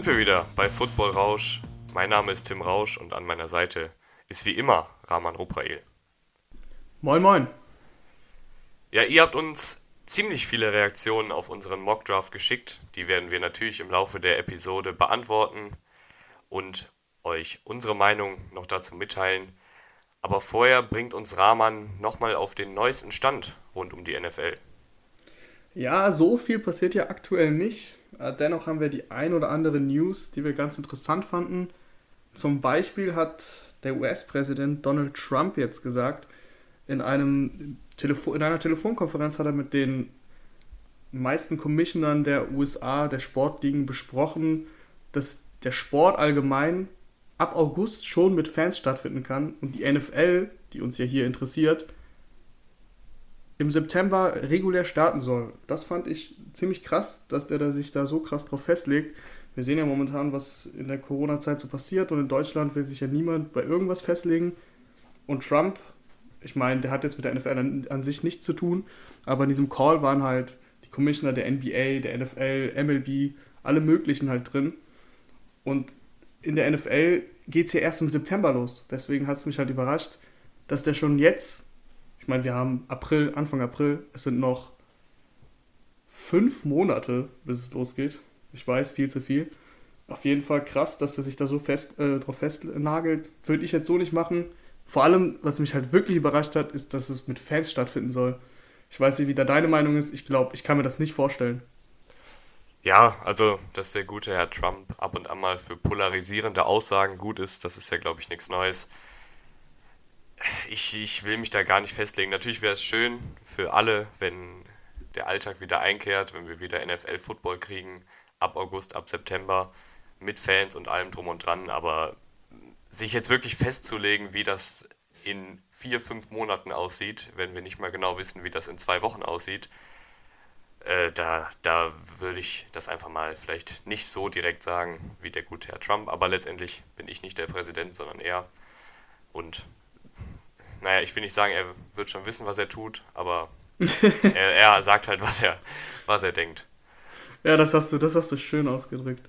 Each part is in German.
Sind wir wieder bei Football Rausch. Mein Name ist Tim Rausch und an meiner Seite ist wie immer Rahman Ruprael. Moin, moin. Ja, ihr habt uns ziemlich viele Reaktionen auf unseren Mockdraft geschickt. Die werden wir natürlich im Laufe der Episode beantworten und euch unsere Meinung noch dazu mitteilen. Aber vorher bringt uns Rahman nochmal auf den neuesten Stand rund um die NFL. Ja, so viel passiert ja aktuell nicht. Äh, dennoch haben wir die ein oder andere News, die wir ganz interessant fanden. Zum Beispiel hat der US-Präsident Donald Trump jetzt gesagt, in, einem Telefo in einer Telefonkonferenz hat er mit den meisten Commissionern der USA, der Sportligen, besprochen, dass der Sport allgemein ab August schon mit Fans stattfinden kann und die NFL, die uns ja hier interessiert, im September regulär starten soll. Das fand ich ziemlich krass, dass der da sich da so krass drauf festlegt. Wir sehen ja momentan, was in der Corona-Zeit so passiert und in Deutschland will sich ja niemand bei irgendwas festlegen. Und Trump, ich meine, der hat jetzt mit der NFL an, an sich nichts zu tun, aber in diesem Call waren halt die Commissioner der NBA, der NFL, MLB, alle möglichen halt drin. Und in der NFL geht es ja erst im September los. Deswegen hat es mich halt überrascht, dass der schon jetzt, meine, wir haben April, Anfang April, es sind noch fünf Monate, bis es losgeht. Ich weiß, viel zu viel. Auf jeden Fall krass, dass er sich da so fest äh, drauf festnagelt. Würde ich jetzt so nicht machen. Vor allem, was mich halt wirklich überrascht hat, ist, dass es mit Fans stattfinden soll. Ich weiß nicht, wie da deine Meinung ist. Ich glaube, ich kann mir das nicht vorstellen. Ja, also, dass der gute Herr Trump ab und an mal für polarisierende Aussagen gut ist, das ist ja, glaube ich, nichts Neues. Ich, ich will mich da gar nicht festlegen. Natürlich wäre es schön für alle, wenn der Alltag wieder einkehrt, wenn wir wieder NFL-Football kriegen, ab August, ab September, mit Fans und allem drum und dran. Aber sich jetzt wirklich festzulegen, wie das in vier, fünf Monaten aussieht, wenn wir nicht mal genau wissen, wie das in zwei Wochen aussieht, äh, da, da würde ich das einfach mal vielleicht nicht so direkt sagen wie der gute Herr Trump, aber letztendlich bin ich nicht der Präsident, sondern er. Und naja, ich will nicht sagen, er wird schon wissen, was er tut, aber er, er, sagt halt, was er, was er denkt. Ja, das hast du, das hast du schön ausgedrückt.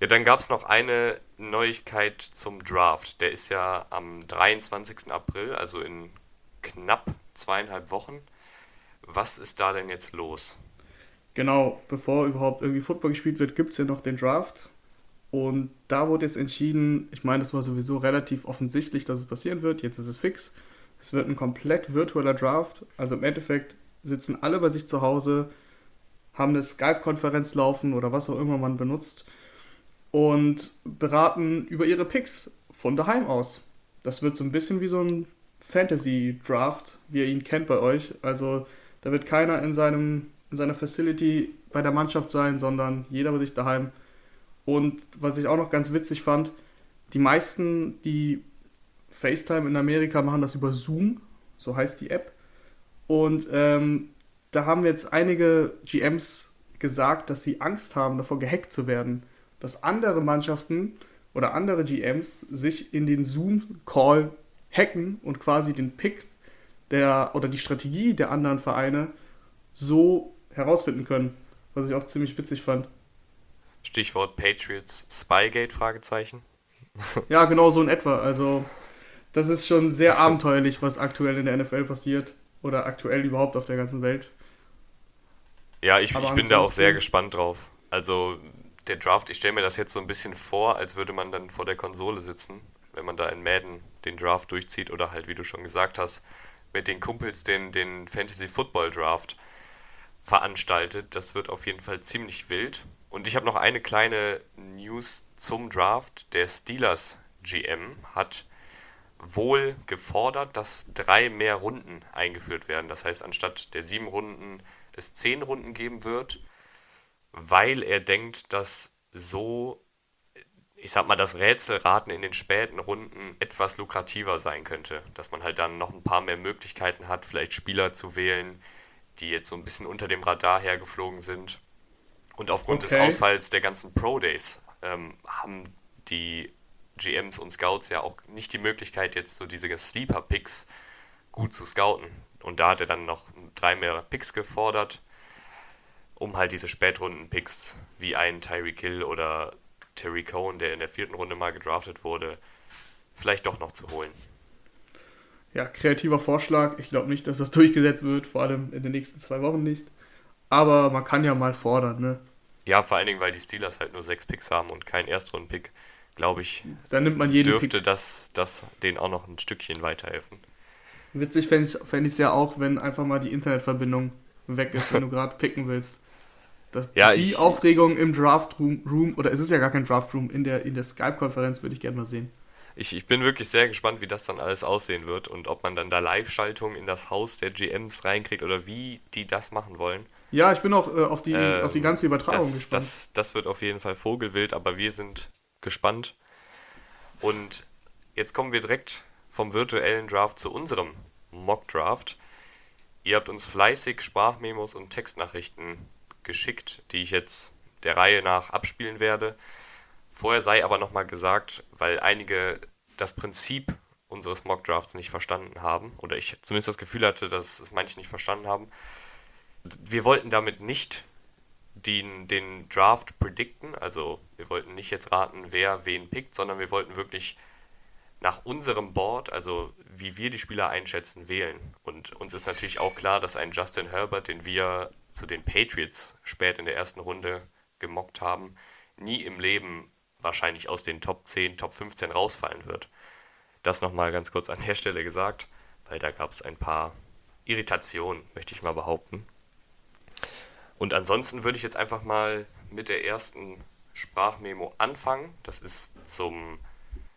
Ja, dann gab es noch eine Neuigkeit zum Draft. Der ist ja am 23. April, also in knapp zweieinhalb Wochen. Was ist da denn jetzt los? Genau, bevor überhaupt irgendwie Football gespielt wird, gibt es ja noch den Draft. Und da wurde jetzt entschieden, ich meine, es war sowieso relativ offensichtlich, dass es passieren wird. Jetzt ist es fix. Es wird ein komplett virtueller Draft. Also im Endeffekt sitzen alle bei sich zu Hause, haben eine Skype-Konferenz laufen oder was auch immer man benutzt und beraten über ihre Picks von daheim aus. Das wird so ein bisschen wie so ein Fantasy-Draft, wie ihr ihn kennt bei euch. Also da wird keiner in, seinem, in seiner Facility bei der Mannschaft sein, sondern jeder bei sich daheim. Und was ich auch noch ganz witzig fand, die meisten, die FaceTime in Amerika machen das über Zoom, so heißt die App. Und ähm, da haben jetzt einige GMs gesagt, dass sie Angst haben, davor gehackt zu werden. Dass andere Mannschaften oder andere GMs sich in den Zoom-Call hacken und quasi den Pick der oder die Strategie der anderen Vereine so herausfinden können, was ich auch ziemlich witzig fand. Stichwort Patriots Spygate Fragezeichen. ja, genau so in etwa. Also das ist schon sehr abenteuerlich, was aktuell in der NFL passiert oder aktuell überhaupt auf der ganzen Welt. Ja, ich, ich bin da auch sehr gespannt drauf. Also der Draft, ich stelle mir das jetzt so ein bisschen vor, als würde man dann vor der Konsole sitzen, wenn man da in Madden den Draft durchzieht oder halt, wie du schon gesagt hast, mit den Kumpels den, den Fantasy Football Draft veranstaltet. Das wird auf jeden Fall ziemlich wild. Und ich habe noch eine kleine News zum Draft. Der Steelers GM hat wohl gefordert, dass drei mehr Runden eingeführt werden. Das heißt, anstatt der sieben Runden es zehn Runden geben wird, weil er denkt, dass so ich sag mal, das Rätselraten in den späten Runden etwas lukrativer sein könnte. Dass man halt dann noch ein paar mehr Möglichkeiten hat, vielleicht Spieler zu wählen, die jetzt so ein bisschen unter dem Radar hergeflogen sind. Und aufgrund okay. des Ausfalls der ganzen Pro Days ähm, haben die GMs und Scouts ja auch nicht die Möglichkeit, jetzt so diese Sleeper-Picks gut zu scouten. Und da hat er dann noch drei mehr Picks gefordert, um halt diese Spätrunden-Picks wie ein Tyreek Hill oder Terry Cohn, der in der vierten Runde mal gedraftet wurde, vielleicht doch noch zu holen. Ja, kreativer Vorschlag. Ich glaube nicht, dass das durchgesetzt wird, vor allem in den nächsten zwei Wochen nicht. Aber man kann ja mal fordern, ne? Ja, vor allen Dingen, weil die Steelers halt nur sechs Picks haben und keinen Erstrunden-Pick, glaube ich. Dann nimmt man jeden dürfte Pick. das, das denen auch noch ein Stückchen weiterhelfen. Witzig fände ich es ja auch, wenn einfach mal die Internetverbindung weg ist, wenn du gerade picken willst. Das, ja, die ich, Aufregung im Draft Room, Room, oder es ist ja gar kein Draft Room, in der, in der Skype-Konferenz würde ich gerne mal sehen. Ich, ich bin wirklich sehr gespannt, wie das dann alles aussehen wird und ob man dann da Live-Schaltungen in das Haus der GMs reinkriegt oder wie die das machen wollen. Ja, ich bin auch äh, auf, die, ähm, auf die ganze Übertragung das, gespannt. Das, das wird auf jeden Fall Vogelwild, aber wir sind gespannt. Und jetzt kommen wir direkt vom virtuellen Draft zu unserem Mock Draft. Ihr habt uns fleißig Sprachmemos und Textnachrichten geschickt, die ich jetzt der Reihe nach abspielen werde. Vorher sei aber nochmal gesagt, weil einige das Prinzip unseres Mock Drafts nicht verstanden haben, oder ich zumindest das Gefühl hatte, dass es manche nicht verstanden haben. Wir wollten damit nicht den, den Draft predikten, also wir wollten nicht jetzt raten, wer wen pickt, sondern wir wollten wirklich nach unserem Board, also wie wir die Spieler einschätzen, wählen. Und uns ist natürlich auch klar, dass ein Justin Herbert, den wir zu den Patriots spät in der ersten Runde gemockt haben, nie im Leben wahrscheinlich aus den Top 10, Top 15 rausfallen wird. Das nochmal ganz kurz an der Stelle gesagt, weil da gab es ein paar Irritationen, möchte ich mal behaupten. Und ansonsten würde ich jetzt einfach mal mit der ersten Sprachmemo anfangen. Das ist zum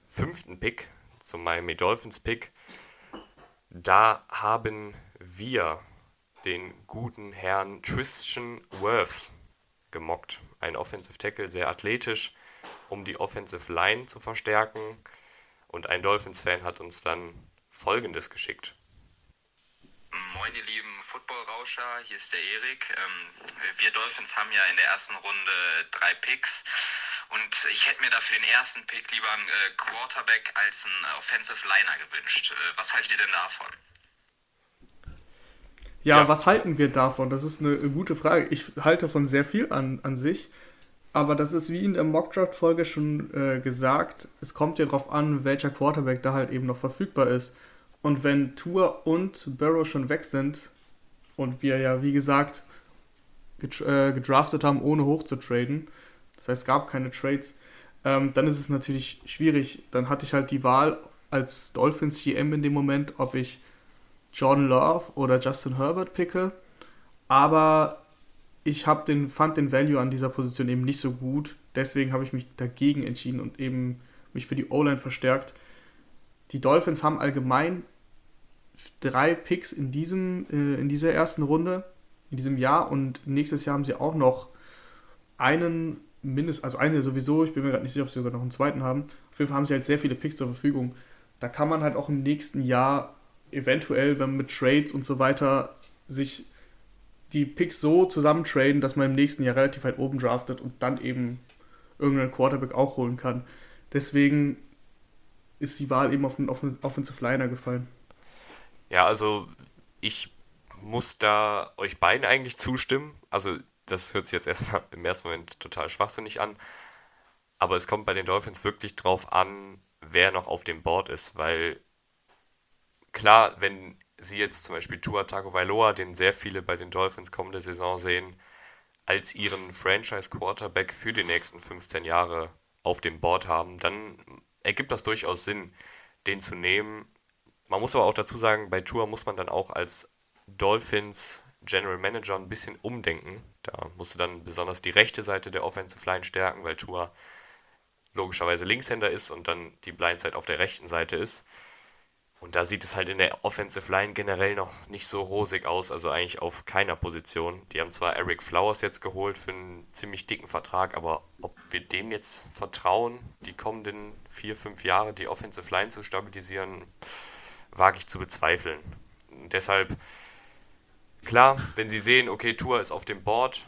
fünften Pick, zum Miami Dolphins Pick. Da haben wir den guten Herrn Christian Worths gemockt. Ein Offensive Tackle, sehr athletisch, um die Offensive Line zu verstärken. Und ein Dolphins-Fan hat uns dann Folgendes geschickt. Moin ihr lieben Football-Rauscher, hier ist der Erik. Ähm, wir Dolphins haben ja in der ersten Runde drei Picks und ich hätte mir dafür den ersten Pick lieber einen äh, Quarterback als einen Offensive Liner gewünscht. Äh, was haltet ihr denn davon? Ja, ja, was halten wir davon? Das ist eine gute Frage. Ich halte von sehr viel an, an sich. Aber das ist wie in der Mockdraft-Folge schon äh, gesagt, es kommt ja darauf an, welcher Quarterback da halt eben noch verfügbar ist. Und wenn Tour und Burrow schon weg sind und wir ja, wie gesagt, äh, gedraftet haben, ohne hoch zu traden, das heißt, es gab keine Trades, ähm, dann ist es natürlich schwierig. Dann hatte ich halt die Wahl als Dolphins GM in dem Moment, ob ich Jordan Love oder Justin Herbert picke. Aber ich den, fand den Value an dieser Position eben nicht so gut. Deswegen habe ich mich dagegen entschieden und eben mich für die O-Line verstärkt. Die Dolphins haben allgemein drei Picks in, diesem, äh, in dieser ersten Runde, in diesem Jahr. Und nächstes Jahr haben sie auch noch einen mindestens, also einen sowieso, ich bin mir gerade nicht sicher, ob sie sogar noch einen zweiten haben. Auf jeden Fall haben sie halt sehr viele Picks zur Verfügung. Da kann man halt auch im nächsten Jahr eventuell, wenn man mit Trades und so weiter sich die Picks so zusammentraden, dass man im nächsten Jahr relativ weit oben draftet und dann eben irgendeinen Quarterback auch holen kann. Deswegen ist die Wahl eben auf den Offensive Liner gefallen. Ja, also ich muss da euch beiden eigentlich zustimmen. Also das hört sich jetzt erstmal im ersten Moment total schwachsinnig an. Aber es kommt bei den Dolphins wirklich drauf an, wer noch auf dem Board ist, weil klar, wenn sie jetzt zum Beispiel Tua Tagovailoa, den sehr viele bei den Dolphins kommende Saison sehen, als ihren Franchise-Quarterback für die nächsten 15 Jahre auf dem Board haben, dann ergibt das durchaus Sinn, den zu nehmen. Man muss aber auch dazu sagen, bei Tua muss man dann auch als Dolphins General Manager ein bisschen umdenken. Da musst du dann besonders die rechte Seite der Offensive Line stärken, weil Tua logischerweise Linkshänder ist und dann die Blindside auf der rechten Seite ist. Und da sieht es halt in der Offensive Line generell noch nicht so rosig aus, also eigentlich auf keiner Position. Die haben zwar Eric Flowers jetzt geholt für einen ziemlich dicken Vertrag, aber ob wir dem jetzt vertrauen, die kommenden vier, fünf Jahre die Offensive Line zu stabilisieren, wage ich zu bezweifeln. Deshalb Klar, wenn sie sehen, okay, Tour ist auf dem Board,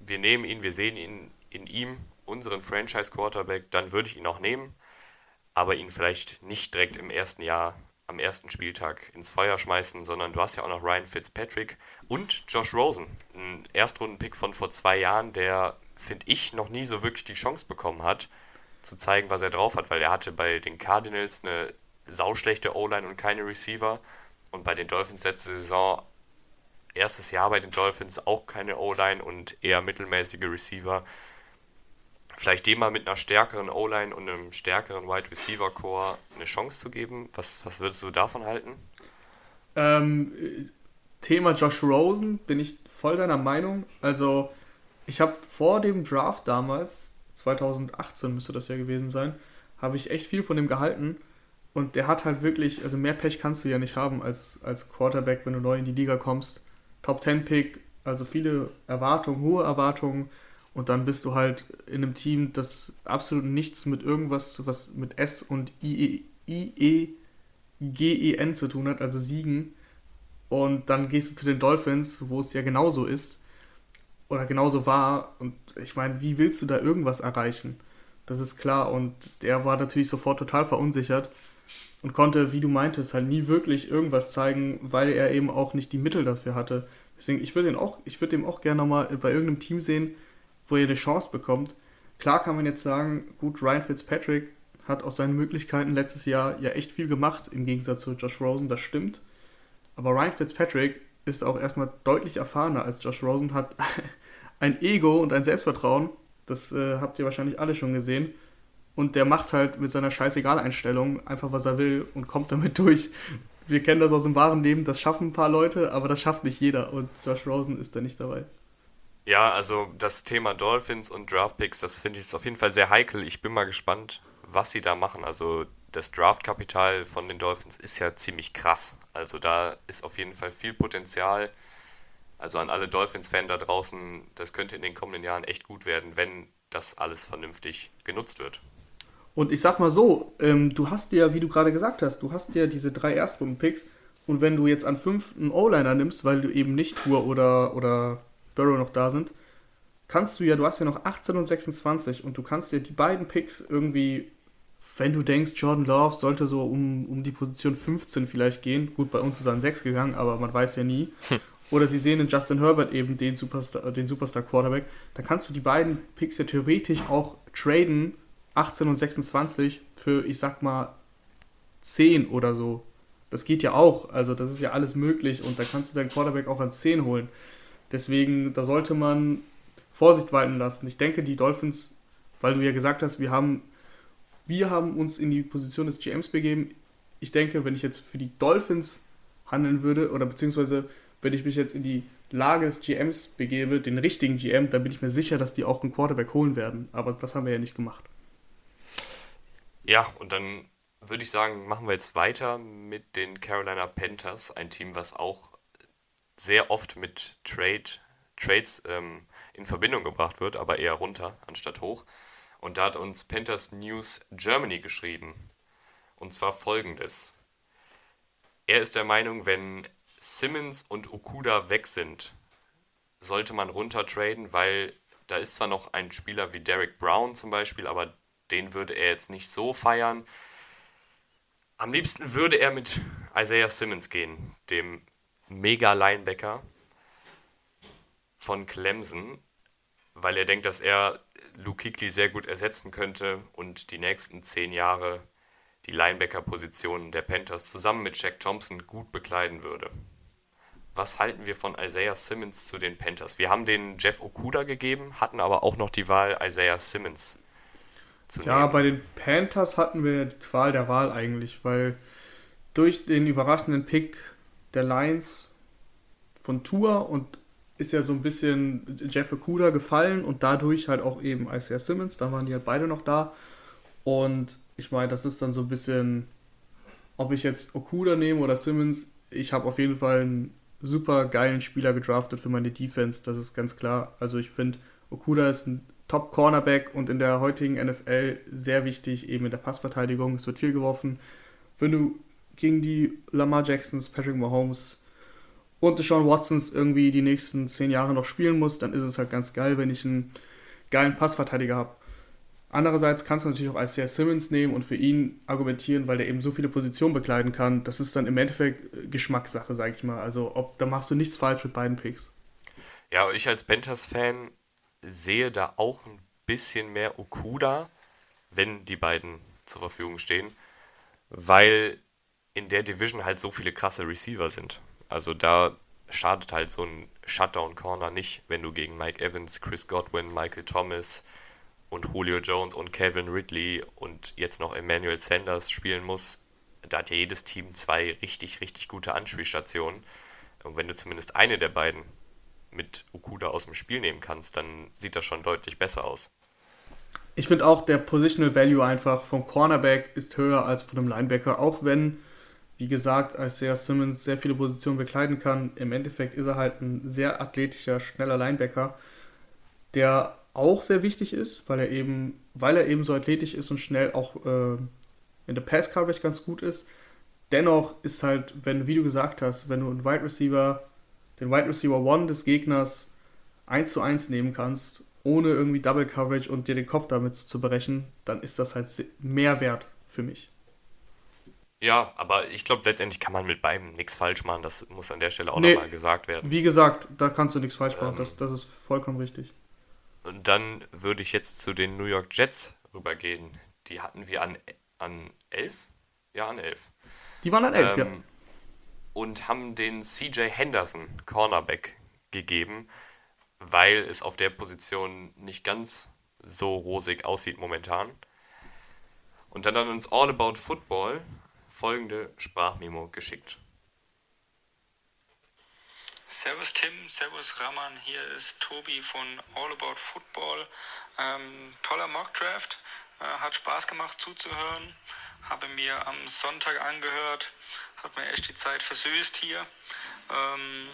wir nehmen ihn, wir sehen ihn in ihm, unseren Franchise-Quarterback, dann würde ich ihn auch nehmen, aber ihn vielleicht nicht direkt im ersten Jahr, am ersten Spieltag ins Feuer schmeißen, sondern du hast ja auch noch Ryan Fitzpatrick und Josh Rosen, ein Erstrunden-Pick von vor zwei Jahren, der finde ich, noch nie so wirklich die Chance bekommen hat, zu zeigen, was er drauf hat, weil er hatte bei den Cardinals eine sauschlechte O-Line und keine Receiver und bei den Dolphins letzte Saison erstes Jahr bei den Dolphins auch keine O-Line und eher mittelmäßige Receiver. Vielleicht dem mal mit einer stärkeren O-Line und einem stärkeren Wide Receiver Core eine Chance zu geben. Was, was würdest du davon halten? Ähm, Thema Josh Rosen bin ich voll deiner Meinung. Also, ich habe vor dem Draft damals, 2018 müsste das ja gewesen sein, habe ich echt viel von dem gehalten. Und der hat halt wirklich, also mehr Pech kannst du ja nicht haben als, als Quarterback, wenn du neu in die Liga kommst. Top 10 Pick, also viele Erwartungen, hohe Erwartungen. Und dann bist du halt in einem Team, das absolut nichts mit irgendwas, was mit S und I, E, zu tun hat, also Siegen. Und dann gehst du zu den Dolphins, wo es ja genauso ist. Oder genauso war. Und ich meine, wie willst du da irgendwas erreichen? Das ist klar. Und der war natürlich sofort total verunsichert und konnte, wie du meintest, halt nie wirklich irgendwas zeigen, weil er eben auch nicht die Mittel dafür hatte. Deswegen, ich würde ihn auch, ich würde ihn auch gerne nochmal bei irgendeinem Team sehen, wo er eine Chance bekommt. Klar kann man jetzt sagen, gut, Ryan Fitzpatrick hat aus seinen Möglichkeiten letztes Jahr ja echt viel gemacht, im Gegensatz zu Josh Rosen, das stimmt. Aber Ryan Fitzpatrick ist auch erstmal deutlich erfahrener als Josh Rosen, hat ein Ego und ein Selbstvertrauen. Das äh, habt ihr wahrscheinlich alle schon gesehen. Und der macht halt mit seiner Scheißegal-Einstellung einfach, was er will und kommt damit durch. Wir kennen das aus dem wahren Leben, das schaffen ein paar Leute, aber das schafft nicht jeder. Und Josh Rosen ist da nicht dabei. Ja, also das Thema Dolphins und Draftpicks, das finde ich jetzt auf jeden Fall sehr heikel. Ich bin mal gespannt, was sie da machen. Also das Draftkapital von den Dolphins ist ja ziemlich krass. Also da ist auf jeden Fall viel Potenzial. Also an alle Dolphins-Fans da draußen, das könnte in den kommenden Jahren echt gut werden, wenn das alles vernünftig genutzt wird. Und ich sag mal so, ähm, du hast ja, wie du gerade gesagt hast, du hast ja diese drei Erstrunden-Picks und wenn du jetzt an fünf einen O-Liner nimmst, weil du eben nicht Tour oder, oder Burrow noch da sind, kannst du ja, du hast ja noch 18 und 26 und du kannst dir die beiden Picks irgendwie wenn du denkst, Jordan Love sollte so um, um die Position 15 vielleicht gehen, gut, bei uns ist er an 6 gegangen, aber man weiß ja nie. Hm. Oder sie sehen in Justin Herbert eben den Superstar, den Superstar Quarterback, dann kannst du die beiden Picks ja theoretisch auch traden, 18 und 26, für, ich sag mal, 10 oder so. Das geht ja auch, also das ist ja alles möglich und da kannst du deinen Quarterback auch an 10 holen. Deswegen, da sollte man Vorsicht walten lassen. Ich denke, die Dolphins, weil du ja gesagt hast, wir haben wir haben uns in die Position des GMs begeben. Ich denke, wenn ich jetzt für die Dolphins handeln würde, oder beziehungsweise wenn ich mich jetzt in die Lage des GMs begebe, den richtigen GM, dann bin ich mir sicher, dass die auch einen Quarterback holen werden. Aber das haben wir ja nicht gemacht. Ja, und dann würde ich sagen, machen wir jetzt weiter mit den Carolina Panthers, ein Team, was auch sehr oft mit Trade, Trades ähm, in Verbindung gebracht wird, aber eher runter anstatt hoch. Und da hat uns Panthers News Germany geschrieben. Und zwar folgendes. Er ist der Meinung, wenn Simmons und Okuda weg sind, sollte man runtertraden, weil da ist zwar noch ein Spieler wie Derek Brown zum Beispiel, aber den würde er jetzt nicht so feiern. Am liebsten würde er mit Isaiah Simmons gehen, dem Mega-Linebacker von Clemson weil er denkt, dass er Luke Kuechly sehr gut ersetzen könnte und die nächsten zehn Jahre die Linebacker-Position der Panthers zusammen mit Jack Thompson gut bekleiden würde. Was halten wir von Isaiah Simmons zu den Panthers? Wir haben den Jeff Okuda gegeben, hatten aber auch noch die Wahl, Isaiah Simmons zu ja, nehmen. Bei den Panthers hatten wir die Qual der Wahl eigentlich, weil durch den überraschenden Pick der Lions von Tour und ist ja so ein bisschen Jeff Okuda gefallen und dadurch halt auch eben Isaiah Simmons, da waren die halt beide noch da. Und ich meine, das ist dann so ein bisschen, ob ich jetzt Okuda nehme oder Simmons, ich habe auf jeden Fall einen super geilen Spieler gedraftet für meine Defense, das ist ganz klar. Also ich finde, Okuda ist ein Top-Cornerback und in der heutigen NFL sehr wichtig, eben in der Passverteidigung. Es wird viel geworfen. Wenn du gegen die Lamar Jacksons, Patrick Mahomes, und Deshaun Watsons irgendwie die nächsten zehn Jahre noch spielen muss, dann ist es halt ganz geil, wenn ich einen geilen Passverteidiger habe. Andererseits kannst du natürlich auch Isaiah Simmons nehmen und für ihn argumentieren, weil der eben so viele Positionen bekleiden kann. Das ist dann im Endeffekt äh, Geschmackssache, sag ich mal. Also ob, da machst du nichts falsch mit beiden Picks. Ja, ich als Panthers-Fan sehe da auch ein bisschen mehr Okuda, wenn die beiden zur Verfügung stehen, weil in der Division halt so viele krasse Receiver sind. Also da schadet halt so ein Shutdown-Corner nicht, wenn du gegen Mike Evans, Chris Godwin, Michael Thomas und Julio Jones und Kevin Ridley und jetzt noch Emmanuel Sanders spielen musst. Da hat ja jedes Team zwei richtig, richtig gute Anspielstationen. Und wenn du zumindest eine der beiden mit Okuda aus dem Spiel nehmen kannst, dann sieht das schon deutlich besser aus. Ich finde auch, der Positional Value einfach vom Cornerback ist höher als von dem Linebacker, auch wenn, wie gesagt, Isaiah Simmons sehr viele Positionen bekleiden kann. Im Endeffekt ist er halt ein sehr athletischer, schneller Linebacker, der auch sehr wichtig ist, weil er eben, weil er eben so athletisch ist und schnell auch äh, in der Pass Coverage ganz gut ist. Dennoch ist halt, wenn, wie du gesagt hast, wenn du einen Wide Receiver, den Wide Receiver One des Gegners 1 zu 1 nehmen kannst, ohne irgendwie Double Coverage und dir den Kopf damit zu brechen, dann ist das halt mehr wert für mich. Ja, aber ich glaube, letztendlich kann man mit beiden nichts falsch machen. Das muss an der Stelle auch nee, nochmal gesagt werden. Wie gesagt, da kannst du nichts falsch machen. Ähm, das, das ist vollkommen richtig. Und dann würde ich jetzt zu den New York Jets rübergehen. Die hatten wir an, an 11? Ja, an 11. Die waren an 11, ähm, ja. Und haben den CJ Henderson Cornerback gegeben, weil es auf der Position nicht ganz so rosig aussieht momentan. Und dann hat uns All About Football folgende Sprachmemo geschickt. Servus Tim, Servus Raman, hier ist Tobi von All About Football. Ähm, toller Mockdraft, äh, hat Spaß gemacht zuzuhören, habe mir am Sonntag angehört, hat mir echt die Zeit versüßt hier. Ähm,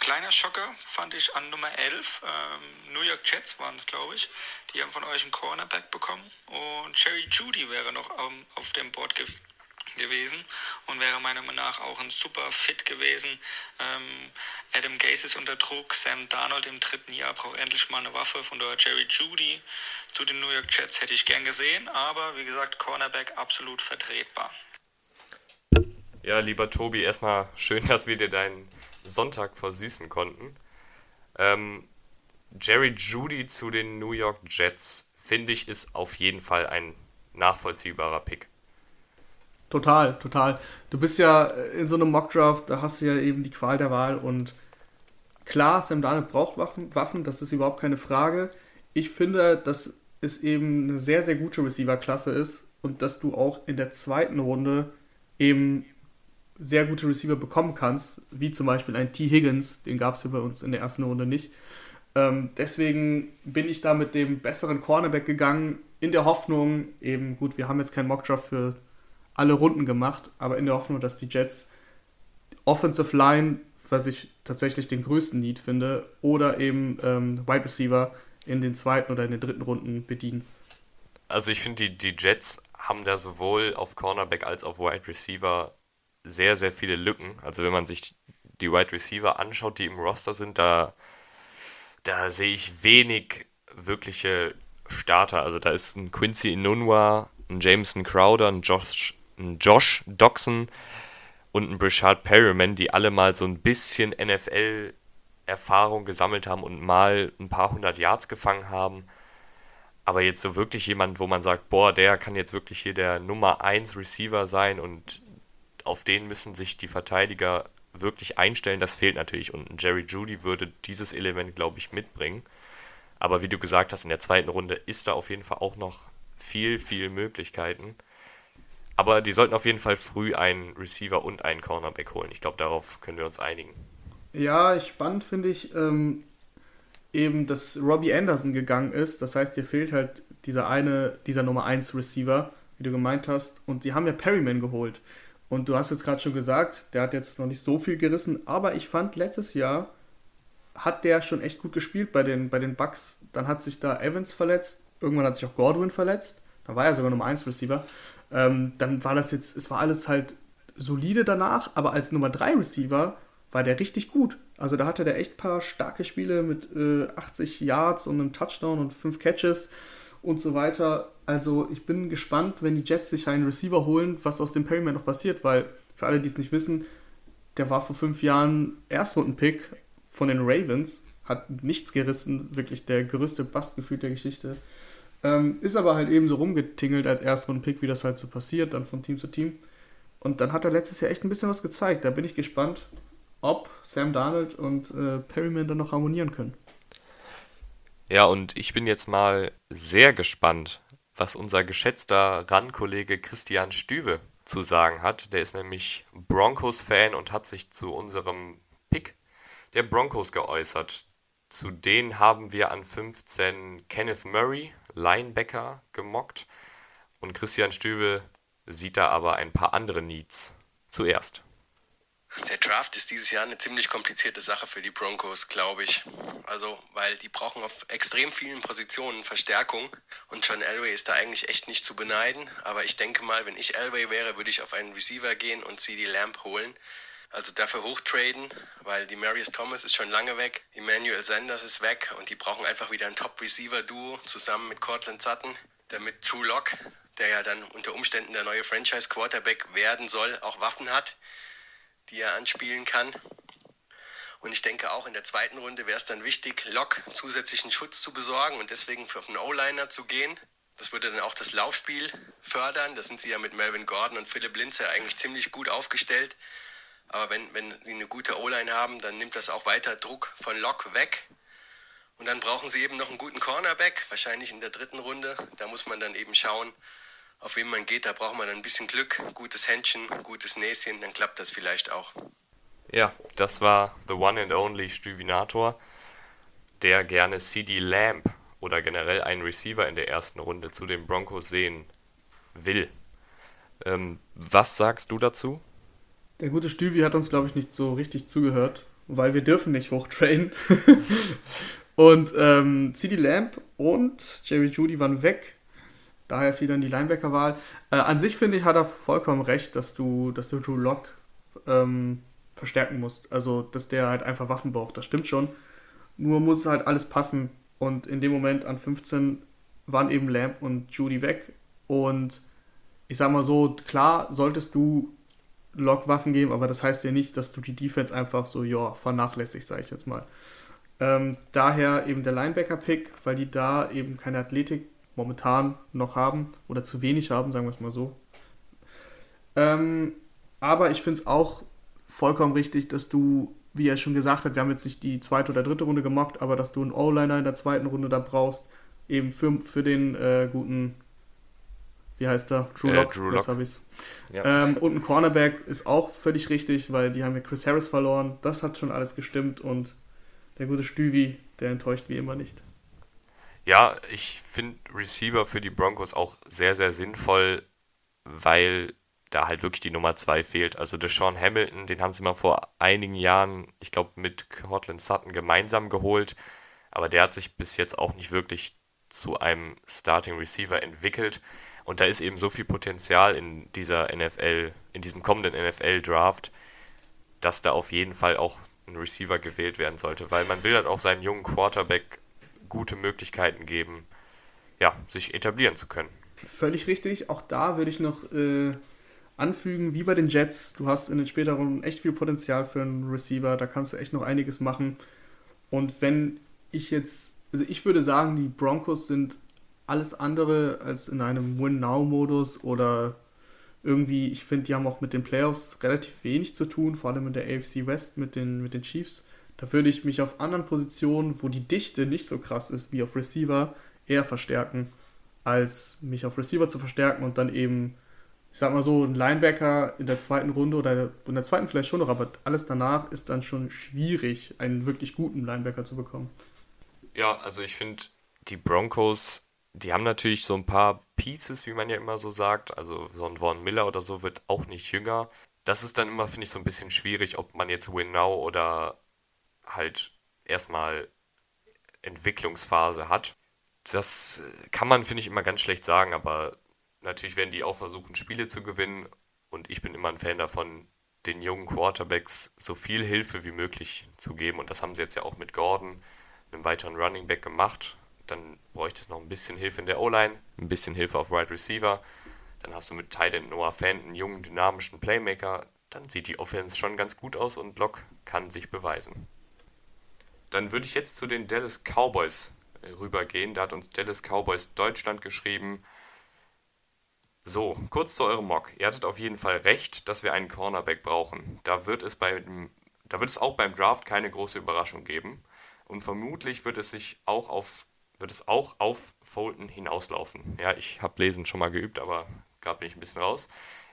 kleiner Schocker fand ich an Nummer 11, ähm, New York Jets waren es glaube ich, die haben von euch einen Cornerback bekommen. Und Jerry Judy wäre noch auf dem Board gewesen gewesen und wäre meiner Meinung nach auch ein super Fit gewesen. Ähm, Adam Gase ist unter Druck, Sam Darnold im dritten Jahr braucht endlich mal eine Waffe, von daher Jerry Judy zu den New York Jets hätte ich gern gesehen, aber wie gesagt, Cornerback absolut vertretbar. Ja, lieber Tobi, erstmal schön, dass wir dir deinen Sonntag versüßen konnten. Ähm, Jerry Judy zu den New York Jets, finde ich, ist auf jeden Fall ein nachvollziehbarer Pick. Total, total. Du bist ja in so einem Mockdraft, da hast du ja eben die Qual der Wahl und klar, Sam Darnold braucht Waffen, das ist überhaupt keine Frage. Ich finde, dass es eben eine sehr, sehr gute Receiver-Klasse ist und dass du auch in der zweiten Runde eben sehr gute Receiver bekommen kannst, wie zum Beispiel ein T. Higgins, den gab es ja bei uns in der ersten Runde nicht. Ähm, deswegen bin ich da mit dem besseren Cornerback gegangen, in der Hoffnung, eben gut, wir haben jetzt keinen Mockdraft für alle Runden gemacht, aber in der Hoffnung, dass die Jets Offensive Line, was ich tatsächlich den größten Need finde, oder eben ähm, Wide Receiver in den zweiten oder in den dritten Runden bedienen. Also ich finde, die, die Jets haben da sowohl auf Cornerback als auch Wide Receiver sehr, sehr viele Lücken. Also wenn man sich die Wide Receiver anschaut, die im Roster sind, da, da sehe ich wenig wirkliche Starter. Also da ist ein Quincy Inunwa, ein Jameson Crowder, ein Josh ein Josh Doxson und ein Brishard Perryman, die alle mal so ein bisschen NFL-Erfahrung gesammelt haben und mal ein paar hundert Yards gefangen haben. Aber jetzt so wirklich jemand, wo man sagt, boah, der kann jetzt wirklich hier der Nummer 1 Receiver sein und auf den müssen sich die Verteidiger wirklich einstellen, das fehlt natürlich. Und Jerry Judy würde dieses Element, glaube ich, mitbringen. Aber wie du gesagt hast, in der zweiten Runde ist da auf jeden Fall auch noch viel, viel Möglichkeiten. Aber die sollten auf jeden Fall früh einen Receiver und einen Cornerback holen. Ich glaube, darauf können wir uns einigen. Ja, spannend finde ich ähm, eben, dass Robbie Anderson gegangen ist. Das heißt, dir fehlt halt dieser eine, dieser Nummer 1 Receiver, wie du gemeint hast. Und die haben ja Perryman geholt. Und du hast jetzt gerade schon gesagt, der hat jetzt noch nicht so viel gerissen, aber ich fand letztes Jahr hat der schon echt gut gespielt bei den, bei den Bucks. Dann hat sich da Evans verletzt, irgendwann hat sich auch Godwin verletzt. Da war er sogar Nummer 1 Receiver. Ähm, dann war das jetzt, es war alles halt solide danach, aber als Nummer 3 Receiver war der richtig gut. Also da hatte der echt ein paar starke Spiele mit äh, 80 Yards und einem Touchdown und 5 Catches und so weiter. Also ich bin gespannt, wenn die Jets sich einen Receiver holen, was aus dem Perryman noch passiert, weil für alle, die es nicht wissen, der war vor fünf Jahren Erstrunden-Pick von den Ravens, hat nichts gerissen, wirklich der größte Bast gefühlt der Geschichte. Ähm, ist aber halt eben so rumgetingelt als Erstrunden-Pick, wie das halt so passiert, dann von Team zu Team. Und dann hat er letztes Jahr echt ein bisschen was gezeigt. Da bin ich gespannt, ob Sam Darnold und äh, Perryman dann noch harmonieren können. Ja, und ich bin jetzt mal sehr gespannt, was unser geschätzter RAN-Kollege Christian Stüwe zu sagen hat. Der ist nämlich Broncos-Fan und hat sich zu unserem Pick der Broncos geäußert. Zu denen haben wir an 15 Kenneth Murray, Linebacker, gemockt. Und Christian Stübe sieht da aber ein paar andere Needs zuerst. Der Draft ist dieses Jahr eine ziemlich komplizierte Sache für die Broncos, glaube ich. Also, weil die brauchen auf extrem vielen Positionen Verstärkung und John Elway ist da eigentlich echt nicht zu beneiden. Aber ich denke mal, wenn ich Elway wäre, würde ich auf einen Receiver gehen und CD Lamp holen. Also dafür hochtraden, weil die Marius Thomas ist schon lange weg, Emmanuel Sanders ist weg und die brauchen einfach wieder ein Top-Receiver-Duo zusammen mit Cortland Sutton, damit True Lock, der ja dann unter Umständen der neue Franchise-Quarterback werden soll, auch Waffen hat die er anspielen kann. Und ich denke auch in der zweiten Runde wäre es dann wichtig, Lock zusätzlichen Schutz zu besorgen und deswegen für einen O-Liner zu gehen. Das würde dann auch das Laufspiel fördern. Da sind sie ja mit Melvin Gordon und Philipp Linze eigentlich ziemlich gut aufgestellt. Aber wenn, wenn sie eine gute O-Line haben, dann nimmt das auch weiter Druck von Lock weg. Und dann brauchen sie eben noch einen guten Cornerback, wahrscheinlich in der dritten Runde. Da muss man dann eben schauen, auf wen man geht, da braucht man ein bisschen Glück, gutes Händchen, gutes Näschen, dann klappt das vielleicht auch. Ja, das war the one and only Stüvinator, der gerne CD Lamb oder generell einen Receiver in der ersten Runde zu den Broncos sehen will. Ähm, was sagst du dazu? Der gute Stüvi hat uns, glaube ich, nicht so richtig zugehört, weil wir dürfen nicht hochtrainen. und ähm, CD Lamb und Jerry Judy waren weg Daher fiel dann die Linebacker-Wahl. Äh, an sich finde ich, hat er vollkommen recht, dass du, dass du Drew Lock ähm, verstärken musst. Also, dass der halt einfach Waffen braucht. Das stimmt schon. Nur muss es halt alles passen. Und in dem Moment an 15 waren eben Lamp und Judy weg. Und ich sag mal so, klar solltest du Lock Waffen geben, aber das heißt ja nicht, dass du die Defense einfach so, ja, vernachlässigst, sage ich jetzt mal. Ähm, daher eben der Linebacker-Pick, weil die da eben keine Athletik momentan noch haben oder zu wenig haben, sagen wir es mal so. Ähm, aber ich finde es auch vollkommen richtig, dass du, wie er schon gesagt hat, wir haben jetzt nicht die zweite oder dritte Runde gemockt, aber dass du einen O-Liner in der zweiten Runde da brauchst, eben für, für den äh, guten, wie heißt der? Drew Lock. Äh, Drew Lock. Ja. Ähm, und ein Cornerback ist auch völlig richtig, weil die haben ja Chris Harris verloren. Das hat schon alles gestimmt und der gute Stüvi, der enttäuscht wie immer nicht. Ja, ich finde Receiver für die Broncos auch sehr, sehr sinnvoll, weil da halt wirklich die Nummer 2 fehlt. Also Deshaun Hamilton, den haben sie mal vor einigen Jahren, ich glaube, mit Cortland Sutton gemeinsam geholt. Aber der hat sich bis jetzt auch nicht wirklich zu einem Starting Receiver entwickelt. Und da ist eben so viel Potenzial in dieser NFL, in diesem kommenden NFL-Draft, dass da auf jeden Fall auch ein Receiver gewählt werden sollte, weil man will halt auch seinem jungen Quarterback gute Möglichkeiten geben, ja, sich etablieren zu können. Völlig richtig. Auch da würde ich noch äh, anfügen, wie bei den Jets, du hast in den späteren Runden echt viel Potenzial für einen Receiver, da kannst du echt noch einiges machen. Und wenn ich jetzt, also ich würde sagen, die Broncos sind alles andere als in einem Win-Now-Modus oder irgendwie, ich finde, die haben auch mit den Playoffs relativ wenig zu tun, vor allem in der AFC West mit den, mit den Chiefs. Da würde ich mich auf anderen Positionen, wo die Dichte nicht so krass ist wie auf Receiver, eher verstärken, als mich auf Receiver zu verstärken und dann eben, ich sag mal so, ein Linebacker in der zweiten Runde oder in der zweiten vielleicht schon noch, aber alles danach ist dann schon schwierig, einen wirklich guten Linebacker zu bekommen. Ja, also ich finde, die Broncos, die haben natürlich so ein paar Pieces, wie man ja immer so sagt. Also so ein Von Miller oder so wird auch nicht jünger. Das ist dann immer, finde ich, so ein bisschen schwierig, ob man jetzt Win Now oder halt erstmal Entwicklungsphase hat. Das kann man, finde ich, immer ganz schlecht sagen, aber natürlich werden die auch versuchen, Spiele zu gewinnen. Und ich bin immer ein Fan davon, den jungen Quarterbacks so viel Hilfe wie möglich zu geben. Und das haben sie jetzt ja auch mit Gordon, einem weiteren Running Back, gemacht. Dann bräuchte es noch ein bisschen Hilfe in der O-Line, ein bisschen Hilfe auf Wide right Receiver. Dann hast du mit Tight Noah Fan einen jungen, dynamischen Playmaker. Dann sieht die Offense schon ganz gut aus und Block kann sich beweisen. dann würde ich jetzt zu den Dallas Cowboys äh, rübergehen. Da hat uns Dallas Cowboys Deutschland geschrieben. So, kurz zu eurem Mock. Ihr hattet auf jeden Fall recht, dass wir einen Cornerback brauchen. Da wird es, beim, da wird es auch beim Draft keine große Überraschung geben. Und vermutlich wird es sich auch auf, wird es auch auf Fulton hinauslaufen. Ja, ich habe Lesen schon mal geübt, aber gerade bin ich ein bisschen raus.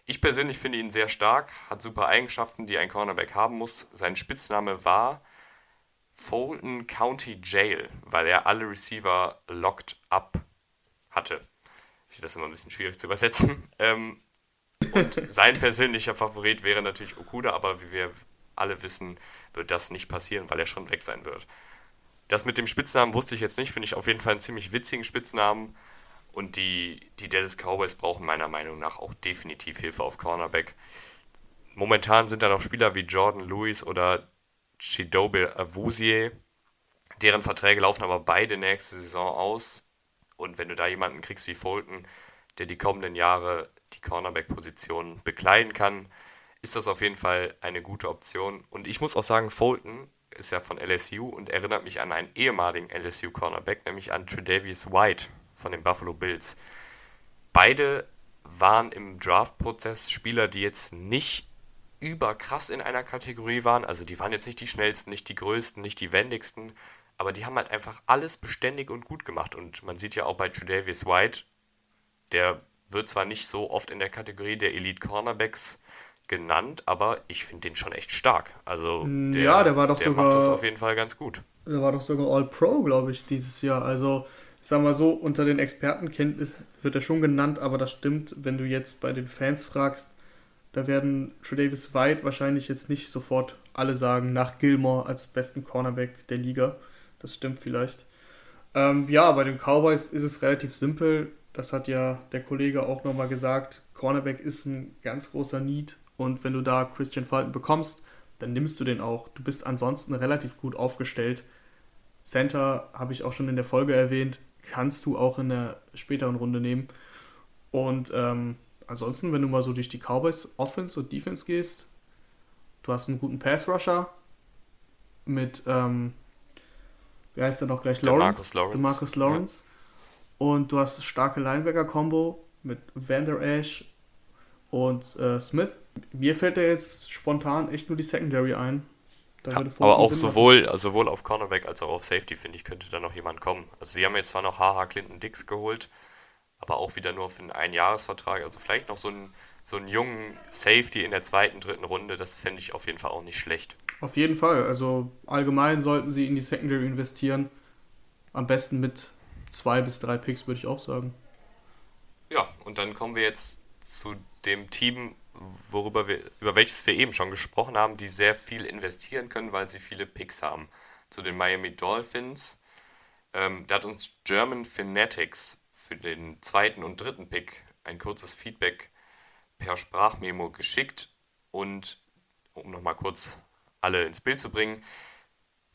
Ich persönlich finde ihn sehr stark, hat super Eigenschaften, die ein Cornerback haben muss. Sein Spitzname war Fulton County Jail, weil er alle Receiver locked up hatte. Ich finde das immer ein bisschen schwierig zu übersetzen. Ähm, und sein persönlicher Favorit wäre natürlich Okuda, aber wie wir alle wissen, wird das nicht passieren, weil er schon weg sein wird. Das mit dem Spitznamen wusste ich jetzt nicht, finde ich auf jeden Fall einen ziemlich witzigen Spitznamen. Und die, die Dallas Cowboys brauchen meiner Meinung nach auch definitiv Hilfe auf Cornerback. Momentan sind da noch Spieler wie Jordan Lewis oder Chidobe Awuzie. Deren Verträge laufen aber beide nächste Saison aus. Und wenn du da jemanden kriegst wie Fulton, der die kommenden Jahre die Cornerback-Position bekleiden kann, ist das auf jeden Fall eine gute Option. Und ich muss auch sagen, Fulton ist ja von LSU und erinnert mich an einen ehemaligen LSU-Cornerback, nämlich an Tredavious White von den Buffalo Bills. Beide waren im Draft-Prozess Spieler, die jetzt nicht überkrass in einer Kategorie waren. Also die waren jetzt nicht die schnellsten, nicht die größten, nicht die wendigsten, aber die haben halt einfach alles beständig und gut gemacht. Und man sieht ja auch bei Tredavious White, der wird zwar nicht so oft in der Kategorie der Elite Cornerbacks genannt, aber ich finde den schon echt stark. Also der, ja, der war doch der sogar, macht das auf jeden Fall ganz gut. Der war doch sogar All Pro, glaube ich, dieses Jahr. Also sagen wir so, unter den Expertenkenntnis wird er schon genannt, aber das stimmt, wenn du jetzt bei den Fans fragst, da werden Tredavis White wahrscheinlich jetzt nicht sofort alle sagen, nach Gilmore als besten Cornerback der Liga. Das stimmt vielleicht. Ähm, ja, bei den Cowboys ist es relativ simpel. Das hat ja der Kollege auch nochmal gesagt. Cornerback ist ein ganz großer Need und wenn du da Christian Fulton bekommst, dann nimmst du den auch. Du bist ansonsten relativ gut aufgestellt. Center habe ich auch schon in der Folge erwähnt, kannst du auch in der späteren Runde nehmen. Und ähm, ansonsten, wenn du mal so durch die Cowboys Offense und Defense gehst, du hast einen guten Pass-Rusher mit, ähm, wie heißt der noch gleich? Lawrence. Lawrence. Marcus Lawrence. Ja. Und du hast starke Linebacker-Kombo mit Vander Ash und äh, Smith. Mir fällt da jetzt spontan echt nur die Secondary ein. Ja, aber auch sowohl, sowohl auf Cornerback als auch auf Safety, finde ich, könnte da noch jemand kommen. Also sie haben jetzt zwar noch HH Clinton Dix geholt, aber auch wieder nur für einen Einjahresvertrag. Also vielleicht noch so einen, so einen jungen Safety in der zweiten, dritten Runde, das fände ich auf jeden Fall auch nicht schlecht. Auf jeden Fall. Also allgemein sollten sie in die Secondary investieren. Am besten mit zwei bis drei Picks, würde ich auch sagen. Ja, und dann kommen wir jetzt zu dem Team, worüber wir, über welches wir eben schon gesprochen haben, die sehr viel investieren können, weil sie viele Picks haben. Zu den Miami Dolphins. Ähm, da hat uns German Fanatics für den zweiten und dritten Pick ein kurzes Feedback per Sprachmemo geschickt. Und um nochmal kurz alle ins Bild zu bringen,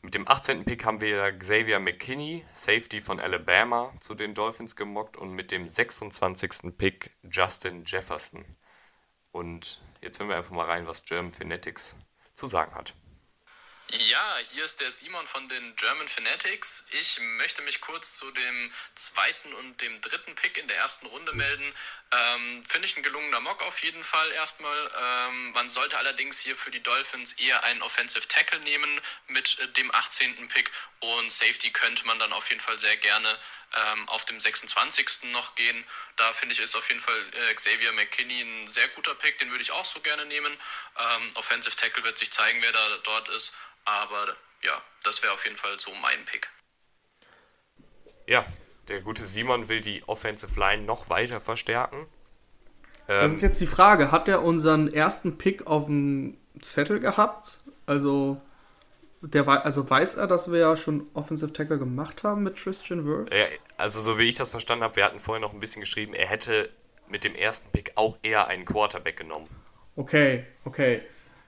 mit dem 18. Pick haben wir Xavier McKinney, Safety von Alabama, zu den Dolphins gemockt und mit dem 26. Pick Justin Jefferson. Und jetzt hören wir einfach mal rein, was German Phonetics zu sagen hat. Ja, hier ist der Simon von den German Fanatics. Ich möchte mich kurz zu dem zweiten und dem dritten Pick in der ersten Runde melden. Ähm, Finde ich ein gelungener Mock auf jeden Fall erstmal. Ähm, man sollte allerdings hier für die Dolphins eher einen Offensive Tackle nehmen mit äh, dem 18. Pick und Safety könnte man dann auf jeden Fall sehr gerne ähm, auf dem 26. noch gehen. Da finde ich ist auf jeden Fall äh, Xavier McKinney ein sehr guter Pick, den würde ich auch so gerne nehmen. Ähm, Offensive Tackle wird sich zeigen, wer da dort ist. Aber ja, das wäre auf jeden Fall so mein Pick. Ja, der gute Simon will die Offensive Line noch weiter verstärken. Ähm, das ist jetzt die Frage, hat er unseren ersten Pick auf dem Zettel gehabt? Also, der, also weiß er, dass wir ja schon Offensive Tackle gemacht haben mit Christian Wirth? Ja, also so wie ich das verstanden habe, wir hatten vorher noch ein bisschen geschrieben, er hätte mit dem ersten Pick auch eher einen Quarterback genommen. Okay, okay.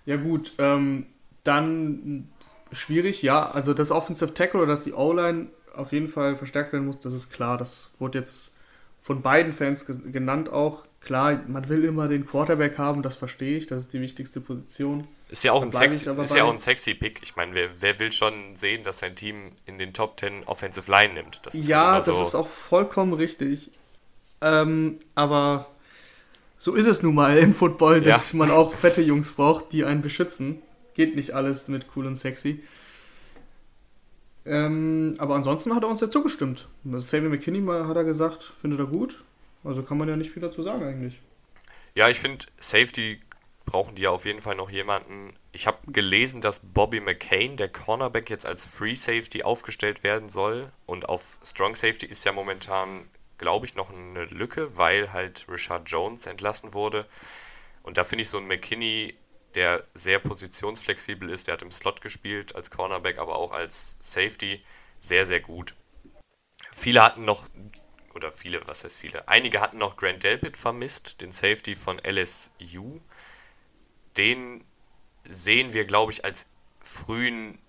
Ja gut, ähm, dann schwierig, ja. Also das Offensive Tackle oder dass die O-Line auf jeden Fall verstärkt werden muss, das ist klar. Das wurde jetzt von beiden Fans genannt auch. Klar, man will immer den Quarterback haben, das verstehe ich, das ist die wichtigste Position. Ist ja auch, ein sexy, ist ja auch ein sexy Pick. Ich meine, wer, wer will schon sehen, dass sein Team in den Top 10 Offensive Line nimmt? Das ja, so das ist auch vollkommen richtig. Ähm, aber so ist es nun mal im Football, dass ja. man auch fette Jungs braucht, die einen beschützen. Geht nicht alles mit cool und sexy. Ähm, aber ansonsten hat er uns ja zugestimmt. Also Sammy McKinney hat er gesagt, findet er gut. Also kann man ja nicht viel dazu sagen eigentlich. Ja, ich finde, Safety brauchen die ja auf jeden Fall noch jemanden. Ich habe gelesen, dass Bobby McCain, der Cornerback, jetzt als Free Safety aufgestellt werden soll. Und auf Strong Safety ist ja momentan, glaube ich, noch eine Lücke, weil halt Richard Jones entlassen wurde. Und da finde ich so ein McKinney, der sehr positionsflexibel ist, der hat im Slot gespielt als Cornerback, aber auch als Safety, sehr, sehr gut. Viele hatten noch oder viele, was heißt viele? Einige hatten noch Grant Delpit vermisst, den Safety von LSU. Den sehen wir, glaube ich, als frühen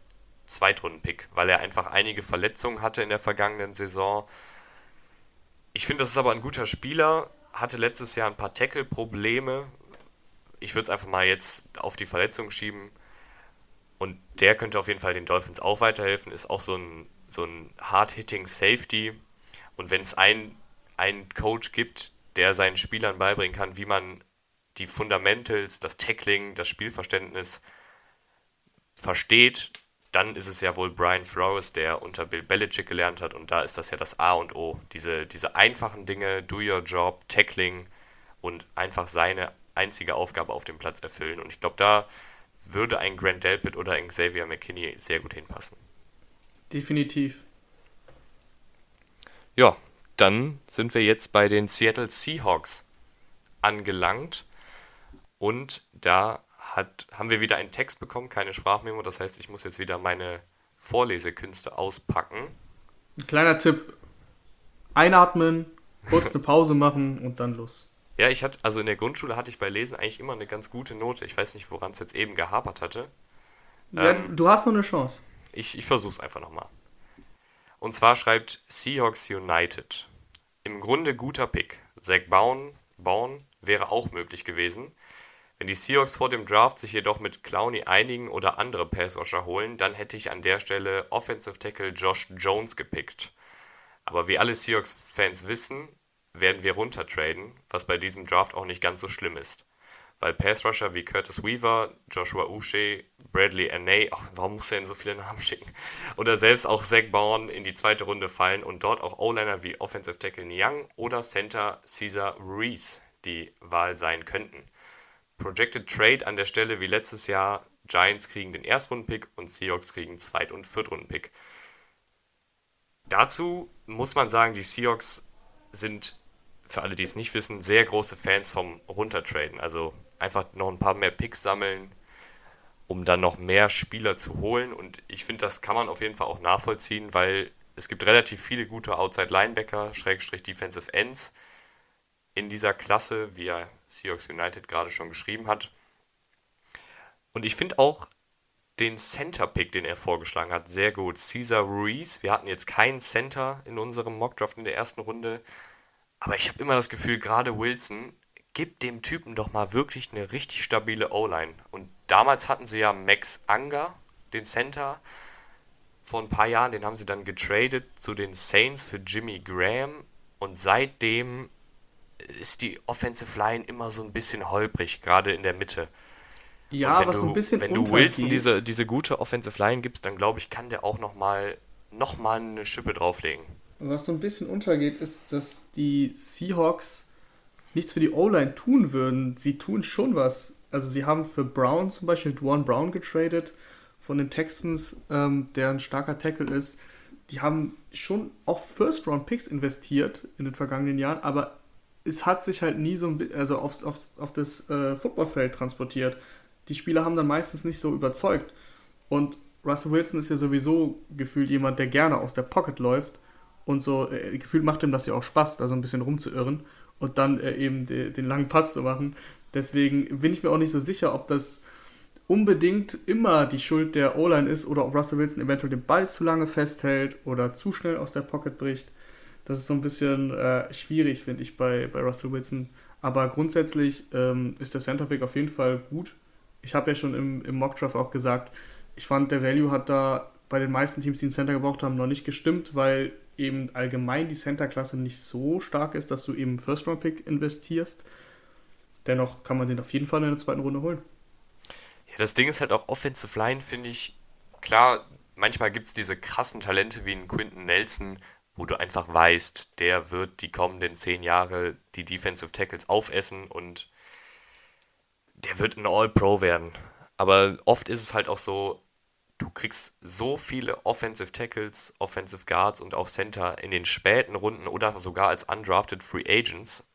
Zweitrunden-Pick, weil er einfach einige Verletzungen hatte in der vergangenen Saison. Ich finde, das ist aber ein guter Spieler, hatte letztes Jahr ein paar Tackle-Probleme. Ich würde es einfach mal jetzt auf die Verletzung schieben. Und der könnte auf jeden Fall den Dolphins auch weiterhelfen. Ist auch so ein, so ein hard-hitting Safety, und wenn es einen, Coach gibt, der seinen Spielern beibringen kann, wie man die Fundamentals, das Tackling, das Spielverständnis versteht, dann ist es ja wohl Brian Flores, der unter Bill Belichick gelernt hat und da ist das ja das A und O. Diese, diese einfachen Dinge, do your job, Tackling und einfach seine einzige Aufgabe auf dem Platz erfüllen. Und ich glaube, da würde ein Grant Delpit oder ein Xavier McKinney sehr gut hinpassen. Definitiv. Ja, dann sind wir jetzt bei den Seattle Seahawks angelangt. Und da hat, haben wir wieder einen Text bekommen, keine Sprachmemo. Das heißt, ich muss jetzt wieder meine Vorlesekünste auspacken. Ein kleiner Tipp: Einatmen, kurz eine Pause machen und dann los. Ja, ich hatte, also in der Grundschule hatte ich bei Lesen eigentlich immer eine ganz gute Note. Ich weiß nicht, woran es jetzt eben gehapert hatte. Ja, ähm, du hast noch eine Chance. Ich, ich versuch's einfach nochmal. Und zwar schreibt Seahawks United. Im Grunde guter Pick. Zach Bourne, Bourne wäre auch möglich gewesen. Wenn die Seahawks vor dem Draft sich jedoch mit Clowney einigen oder andere Passrusher holen, dann hätte ich an der Stelle Offensive Tackle Josh Jones gepickt. Aber wie alle Seahawks-Fans wissen, werden wir runtertraden, was bei diesem Draft auch nicht ganz so schlimm ist weil Pass-Rusher wie Curtis Weaver, Joshua Uche, Bradley Anay, ach, warum muss er denn so viele Namen schicken? Oder selbst auch Zach Bourne in die zweite Runde fallen und dort auch O-Liner wie Offensive Tackle Young oder Center Caesar Reese die Wahl sein könnten. Projected Trade an der Stelle wie letztes Jahr, Giants kriegen den Erstrunden-Pick und Seahawks kriegen Zweit- und Viertrunden-Pick. Dazu muss man sagen, die Seahawks sind, für alle, die es nicht wissen, sehr große Fans vom Runtertraden. Also einfach noch ein paar mehr Picks sammeln, um dann noch mehr Spieler zu holen. Und ich finde, das kann man auf jeden Fall auch nachvollziehen, weil es gibt relativ viele gute Outside Linebacker, Schrägstrich Defensive Ends in dieser Klasse, wie er Seahawks United gerade schon geschrieben hat. Und ich finde auch den Center-Pick, den er vorgeschlagen hat, sehr gut. Caesar Ruiz, wir hatten jetzt keinen Center in unserem Mockdraft in der ersten Runde, aber ich habe immer das Gefühl, gerade Wilson gib dem Typen doch mal wirklich eine richtig stabile O-Line. Und damals hatten sie ja Max Anger, den Center, vor ein paar Jahren, den haben sie dann getradet zu den Saints für Jimmy Graham. Und seitdem ist die Offensive Line immer so ein bisschen holprig, gerade in der Mitte. Ja, aber so ein bisschen Wenn du Wilson diese, diese gute Offensive Line gibst, dann glaube ich, kann der auch nochmal noch mal eine Schippe drauflegen. Was so ein bisschen untergeht, ist, dass die Seahawks nichts für die O-Line tun würden. Sie tun schon was. Also sie haben für Brown zum Beispiel Dwan Brown getradet von den Texans, ähm, der ein starker Tackle ist. Die haben schon auch First-Round-Picks investiert in den vergangenen Jahren, aber es hat sich halt nie so ein, also aufs, auf, auf das äh, Footballfeld transportiert. Die Spieler haben dann meistens nicht so überzeugt. Und Russell Wilson ist ja sowieso gefühlt jemand, der gerne aus der Pocket läuft. Und so äh, gefühlt macht ihm das ja auch Spaß, da so ein bisschen rumzuirren und dann äh, eben de, den langen Pass zu machen. Deswegen bin ich mir auch nicht so sicher, ob das unbedingt immer die Schuld der O-Line ist oder ob Russell Wilson eventuell den Ball zu lange festhält oder zu schnell aus der Pocket bricht. Das ist so ein bisschen äh, schwierig, finde ich, bei, bei Russell Wilson. Aber grundsätzlich ähm, ist der Center Pick auf jeden Fall gut. ich habe ja schon im, im Mockdraft auch gesagt, ich fand, der Value hat da bei den meisten Teams, die einen Center gebraucht haben, noch nicht gestimmt, weil eben allgemein die Center-Klasse nicht so stark ist, dass du eben First-Round-Pick investierst. Dennoch kann man den auf jeden Fall in der zweiten Runde holen. Ja, das Ding ist halt auch Offensive Line, finde ich. Klar, manchmal gibt es diese krassen Talente wie ein Quinton Nelson, wo du einfach weißt, der wird die kommenden zehn Jahre die Defensive Tackles aufessen und der wird ein All-Pro werden. Aber oft ist es halt auch so, du kriegst so viele Offensive Tackles, Offensive Guards und auch Center in den späten Runden oder sogar als undrafted Free Agents.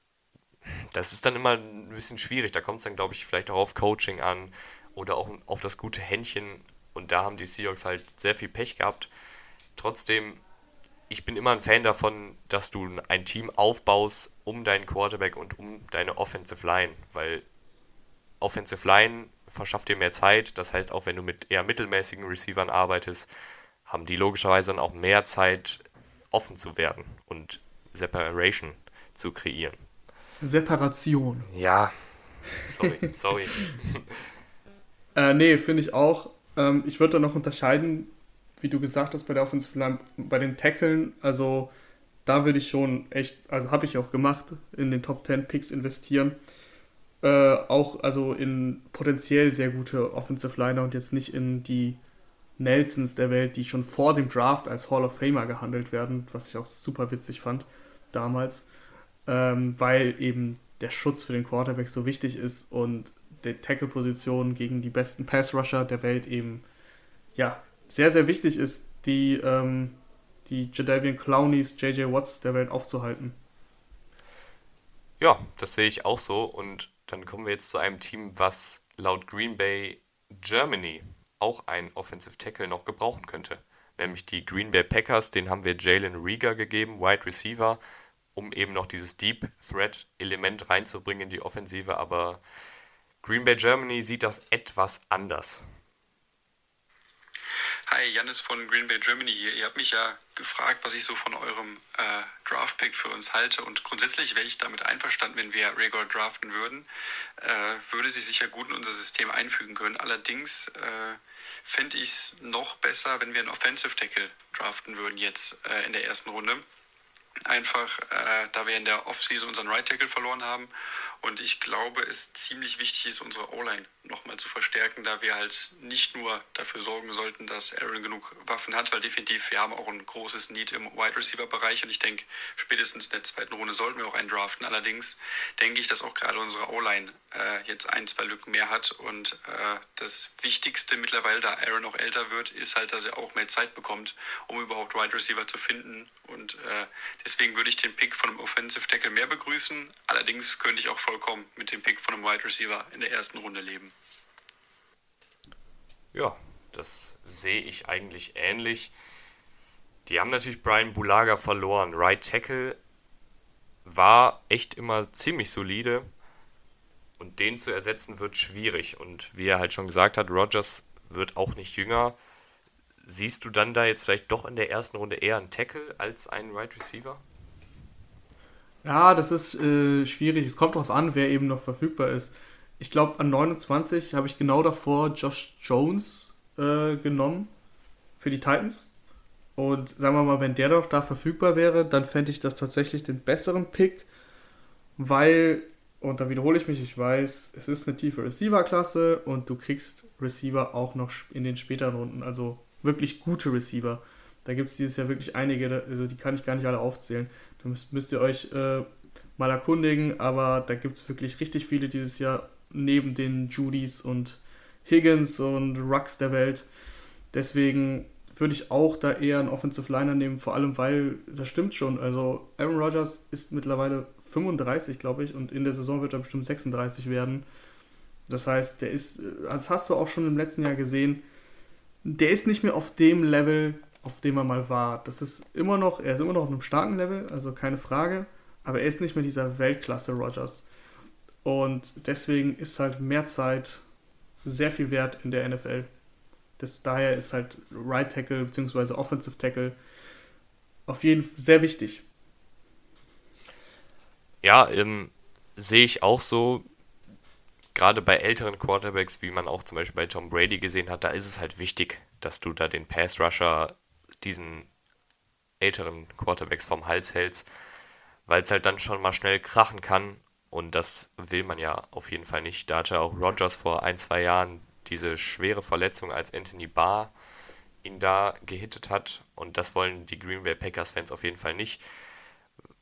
Das ist dann immer ein bisschen schwierig. Da kommt es dann, glaube ich, vielleicht auch auf Coaching an oder auch auf das gute Händchen. Und da haben die Seahawks halt sehr viel Pech gehabt. Trotzdem, ich bin immer ein Fan davon, dass du ein Team aufbaust um deinen Quarterback und um deine Offensive Line, weil Offensive Line verschafft dir mehr Zeit. Das heißt, auch wenn du mit eher mittelmäßigen Receivern arbeitest, haben die logischerweise dann auch mehr Zeit, offen zu werden und Separation zu kreieren. Separation. Ja. Sorry, sorry. äh, nee, finde ich auch. Ähm, ich würde da noch unterscheiden, wie du gesagt hast, bei der Offensive Line, bei den Tackeln. Also da würde ich schon echt, also habe ich auch gemacht, in den Top 10 Picks investieren äh, auch also in potenziell sehr gute Offensive Liner und jetzt nicht in die Nelsons der Welt, die schon vor dem Draft als Hall of Famer gehandelt werden, was ich auch super witzig fand damals, ähm, weil eben der Schutz für den Quarterback so wichtig ist und die Tackle-Position gegen die besten Pass-Rusher der Welt eben ja sehr, sehr wichtig ist, die, ähm, die Jadavian Clowneys, JJ Watts der Welt aufzuhalten. Ja, das sehe ich auch so und dann kommen wir jetzt zu einem Team, was laut Green Bay Germany auch einen Offensive Tackle noch gebrauchen könnte. Nämlich die Green Bay Packers, den haben wir Jalen Rieger gegeben, Wide Receiver, um eben noch dieses Deep Threat Element reinzubringen in die Offensive. Aber Green Bay Germany sieht das etwas anders. Hi, Janis von Green Bay Germany hier. Ihr habt mich ja gefragt, was ich so von eurem äh, Draft-Pick für uns halte. Und grundsätzlich wäre ich damit einverstanden, wenn wir Regor draften würden. Äh, würde sie sicher gut in unser System einfügen können. Allerdings äh, fände ich es noch besser, wenn wir einen Offensive Tackle draften würden jetzt äh, in der ersten Runde. Einfach, äh, da wir in der Offseason unseren Right Tackle verloren haben und ich glaube, es ziemlich wichtig ist, unsere O-Line nochmal zu verstärken, da wir halt nicht nur dafür sorgen sollten, dass Aaron genug Waffen hat, weil definitiv wir haben auch ein großes Need im Wide Receiver Bereich und ich denke, spätestens in der zweiten Runde sollten wir auch einen draften. Allerdings denke ich, dass auch gerade unsere O-Line äh, jetzt ein, zwei Lücken mehr hat und äh, das Wichtigste mittlerweile, da Aaron auch älter wird, ist halt, dass er auch mehr Zeit bekommt, um überhaupt Wide Receiver zu finden und äh, deswegen würde ich den Pick von einem Offensive Tackle mehr begrüßen. Allerdings könnte ich auch vollkommen mit dem Pick von einem Wide Receiver in der ersten Runde leben. Ja, das sehe ich eigentlich ähnlich. Die haben natürlich Brian Bulaga verloren. Right Tackle war echt immer ziemlich solide. Und den zu ersetzen wird schwierig. Und wie er halt schon gesagt hat, Rogers wird auch nicht jünger. Siehst du dann da jetzt vielleicht doch in der ersten Runde eher einen Tackle als einen Right Receiver? Ja, das ist äh, schwierig. Es kommt darauf an, wer eben noch verfügbar ist ich glaube, an 29 habe ich genau davor Josh Jones äh, genommen für die Titans. Und sagen wir mal, wenn der doch da verfügbar wäre, dann fände ich das tatsächlich den besseren Pick, weil, und da wiederhole ich mich, ich weiß, es ist eine tiefe Receiver-Klasse und du kriegst Receiver auch noch in den späteren Runden, also wirklich gute Receiver. Da gibt es dieses Jahr wirklich einige, also die kann ich gar nicht alle aufzählen. Da müsst, müsst ihr euch äh, mal erkundigen, aber da gibt es wirklich richtig viele dieses Jahr neben den Judys und Higgins und Rux der Welt. Deswegen würde ich auch da eher einen Offensive Liner nehmen, vor allem weil, das stimmt schon, also Aaron Rodgers ist mittlerweile 35, glaube ich, und in der Saison wird er bestimmt 36 werden. Das heißt, der ist, das hast du auch schon im letzten Jahr gesehen, der ist nicht mehr auf dem Level, auf dem er mal war. Das ist immer noch, er ist immer noch auf einem starken Level, also keine Frage, aber er ist nicht mehr dieser Weltklasse Rodgers. Und deswegen ist halt mehr Zeit sehr viel wert in der NFL. Das, daher ist halt Right Tackle bzw. Offensive Tackle auf jeden Fall sehr wichtig. Ja, ähm, sehe ich auch so. Gerade bei älteren Quarterbacks, wie man auch zum Beispiel bei Tom Brady gesehen hat, da ist es halt wichtig, dass du da den Pass-Rusher diesen älteren Quarterbacks vom Hals hältst, weil es halt dann schon mal schnell krachen kann und das will man ja auf jeden Fall nicht. Da hatte auch Rogers vor ein, zwei Jahren diese schwere Verletzung, als Anthony Barr ihn da gehittet hat und das wollen die Green Bay Packers-Fans auf jeden Fall nicht,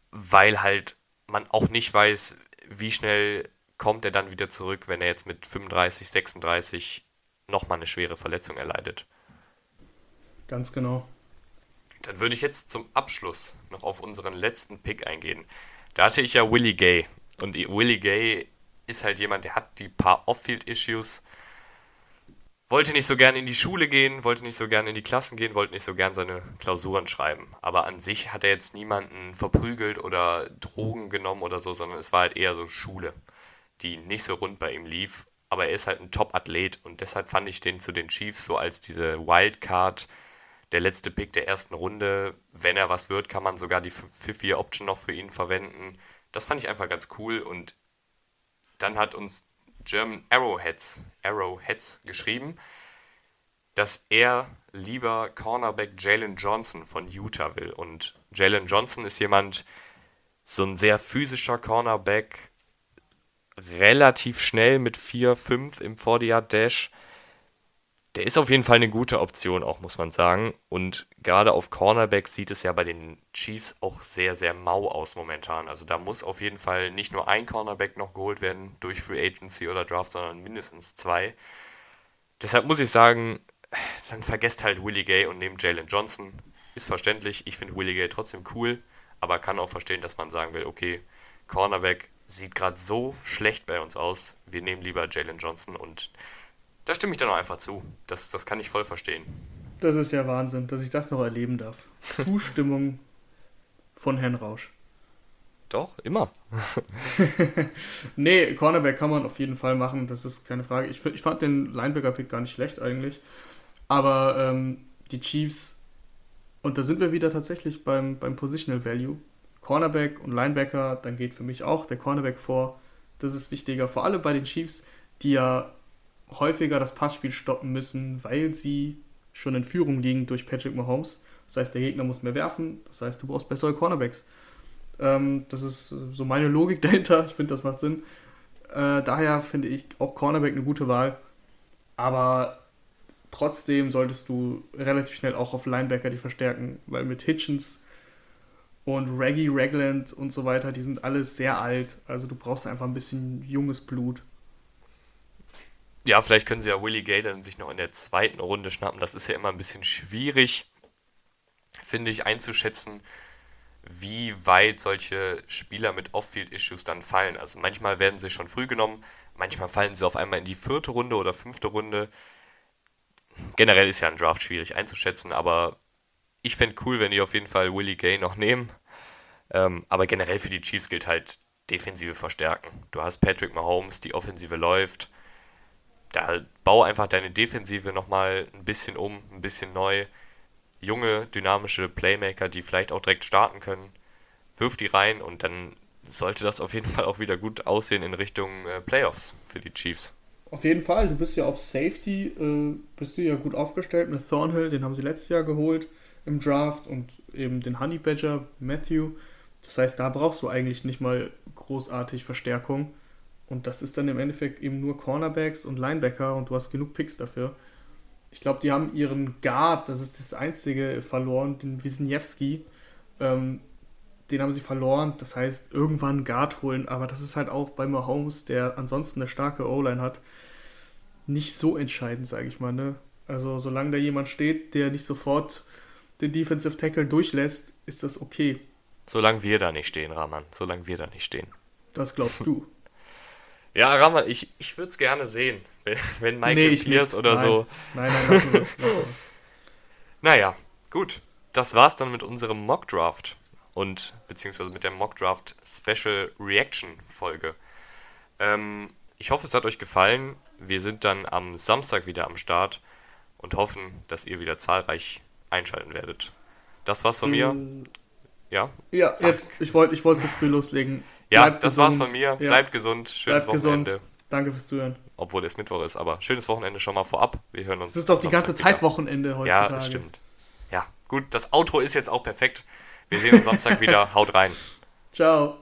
weil halt man auch nicht weiß, wie schnell kommt er dann wieder zurück, wenn er jetzt mit 35, 36 nochmal eine schwere Verletzung erleidet. Ganz genau. Dann würde ich jetzt zum Abschluss noch auf unseren letzten Pick eingehen. Da hatte ich ja Willie Gay. Und Willie Gay ist halt jemand, der hat die paar Off-Field-Issues. Wollte nicht so gern in die Schule gehen, wollte nicht so gern in die Klassen gehen, wollte nicht so gern seine Klausuren schreiben. Aber an sich hat er jetzt niemanden verprügelt oder Drogen genommen oder so, sondern es war halt eher so Schule, die nicht so rund bei ihm lief. Aber er ist halt ein Top-Athlet und deshalb fand ich den zu den Chiefs so als diese Wildcard, der letzte Pick der ersten Runde. Wenn er was wird, kann man sogar die 5-4-Option noch für ihn verwenden. Das fand ich einfach ganz cool und dann hat uns German Arrowheads, Arrowheads geschrieben, dass er lieber Cornerback Jalen Johnson von Utah will. Und Jalen Johnson ist jemand, so ein sehr physischer Cornerback, relativ schnell mit 4-5 im 40-Yard-Dash der ist auf jeden Fall eine gute Option, auch muss man sagen. Und gerade auf Cornerback sieht es ja bei den Chiefs auch sehr, sehr mau aus momentan. Also da muss auf jeden Fall nicht nur ein Cornerback noch geholt werden durch Free Agency oder Draft, sondern mindestens zwei. Deshalb muss ich sagen, dann vergesst halt Willie Gay und nehmt Jalen Johnson. Ist verständlich. Ich finde Willie Gay trotzdem cool, aber kann auch verstehen, dass man sagen will, okay, Cornerback sieht gerade so schlecht bei uns aus. Wir nehmen lieber Jalen Johnson und da stimme ich dann auch einfach zu. Das, das kann ich voll verstehen. Das ist ja Wahnsinn, dass ich das noch erleben darf. Zustimmung von Herrn Rausch. Doch, immer. nee, Cornerback kann man auf jeden Fall machen, das ist keine Frage. Ich, ich fand den Linebacker-Pick gar nicht schlecht eigentlich. Aber ähm, die Chiefs, und da sind wir wieder tatsächlich beim, beim Positional Value. Cornerback und Linebacker, dann geht für mich auch der Cornerback vor. Das ist wichtiger, vor allem bei den Chiefs, die ja häufiger das Passspiel stoppen müssen, weil sie schon in Führung liegen durch Patrick Mahomes. Das heißt, der Gegner muss mehr werfen, das heißt, du brauchst bessere Cornerbacks. Ähm, das ist so meine Logik dahinter. Ich finde, das macht Sinn. Äh, daher finde ich auch Cornerback eine gute Wahl. Aber trotzdem solltest du relativ schnell auch auf Linebacker die verstärken, weil mit Hitchens und Reggie Ragland und so weiter, die sind alle sehr alt. Also du brauchst einfach ein bisschen junges Blut. Ja, vielleicht können sie ja Willie Gay dann sich noch in der zweiten Runde schnappen. Das ist ja immer ein bisschen schwierig, finde ich, einzuschätzen, wie weit solche Spieler mit Off-Field-Issues dann fallen. Also manchmal werden sie schon früh genommen, manchmal fallen sie auf einmal in die vierte Runde oder fünfte Runde. Generell ist ja ein Draft schwierig einzuschätzen, aber ich fände cool, wenn die auf jeden Fall Willie Gay noch nehmen. Ähm, aber generell für die Chiefs gilt halt Defensive verstärken. Du hast Patrick Mahomes, die Offensive läuft da bau einfach deine Defensive nochmal ein bisschen um, ein bisschen neu. Junge, dynamische Playmaker, die vielleicht auch direkt starten können. Wirf die rein und dann sollte das auf jeden Fall auch wieder gut aussehen in Richtung äh, Playoffs für die Chiefs. Auf jeden Fall, du bist ja auf Safety, äh, bist du ja gut aufgestellt mit Thornhill, den haben sie letztes Jahr geholt im Draft und eben den Honey Badger, Matthew. Das heißt, da brauchst du eigentlich nicht mal großartig Verstärkung. Und das ist dann im Endeffekt eben nur Cornerbacks und Linebacker und du hast genug Picks dafür. Ich glaube, die haben ihren Guard, das ist das einzige, verloren, den Wisniewski. Ähm, den haben sie verloren. Das heißt, irgendwann Guard holen. Aber das ist halt auch bei Mahomes, der ansonsten eine starke O-Line hat, nicht so entscheidend, sage ich mal. Ne? Also, solange da jemand steht, der nicht sofort den Defensive Tackle durchlässt, ist das okay. Solange wir da nicht stehen, Rahman. Solange wir da nicht stehen. Das glaubst du. Ja, Raman, ich, ich würde es gerne sehen, wenn, wenn Michael nee, Pierce oder nein. so. Nein, nein, lass uns das. Naja, gut. Das war's dann mit unserem Mock Draft und beziehungsweise mit der Mock Draft Special Reaction Folge. Ähm, ich hoffe, es hat euch gefallen. Wir sind dann am Samstag wieder am Start und hoffen, dass ihr wieder zahlreich einschalten werdet. Das war's von mir. Mm. Ja? Ja, jetzt, ich wollte ich wollt zu früh loslegen. Ja, Bleibt das gesund. war's von mir. Ja. Bleibt gesund. Schönes Bleibt Wochenende. Gesund. Danke fürs Zuhören. Obwohl es Mittwoch ist, aber schönes Wochenende schon mal vorab. Wir hören uns. Es ist doch die ganze Zeit wieder. Wochenende heutzutage. Ja, das stimmt. Ja, gut, das Outro ist jetzt auch perfekt. Wir sehen uns Samstag wieder. Haut rein. Ciao.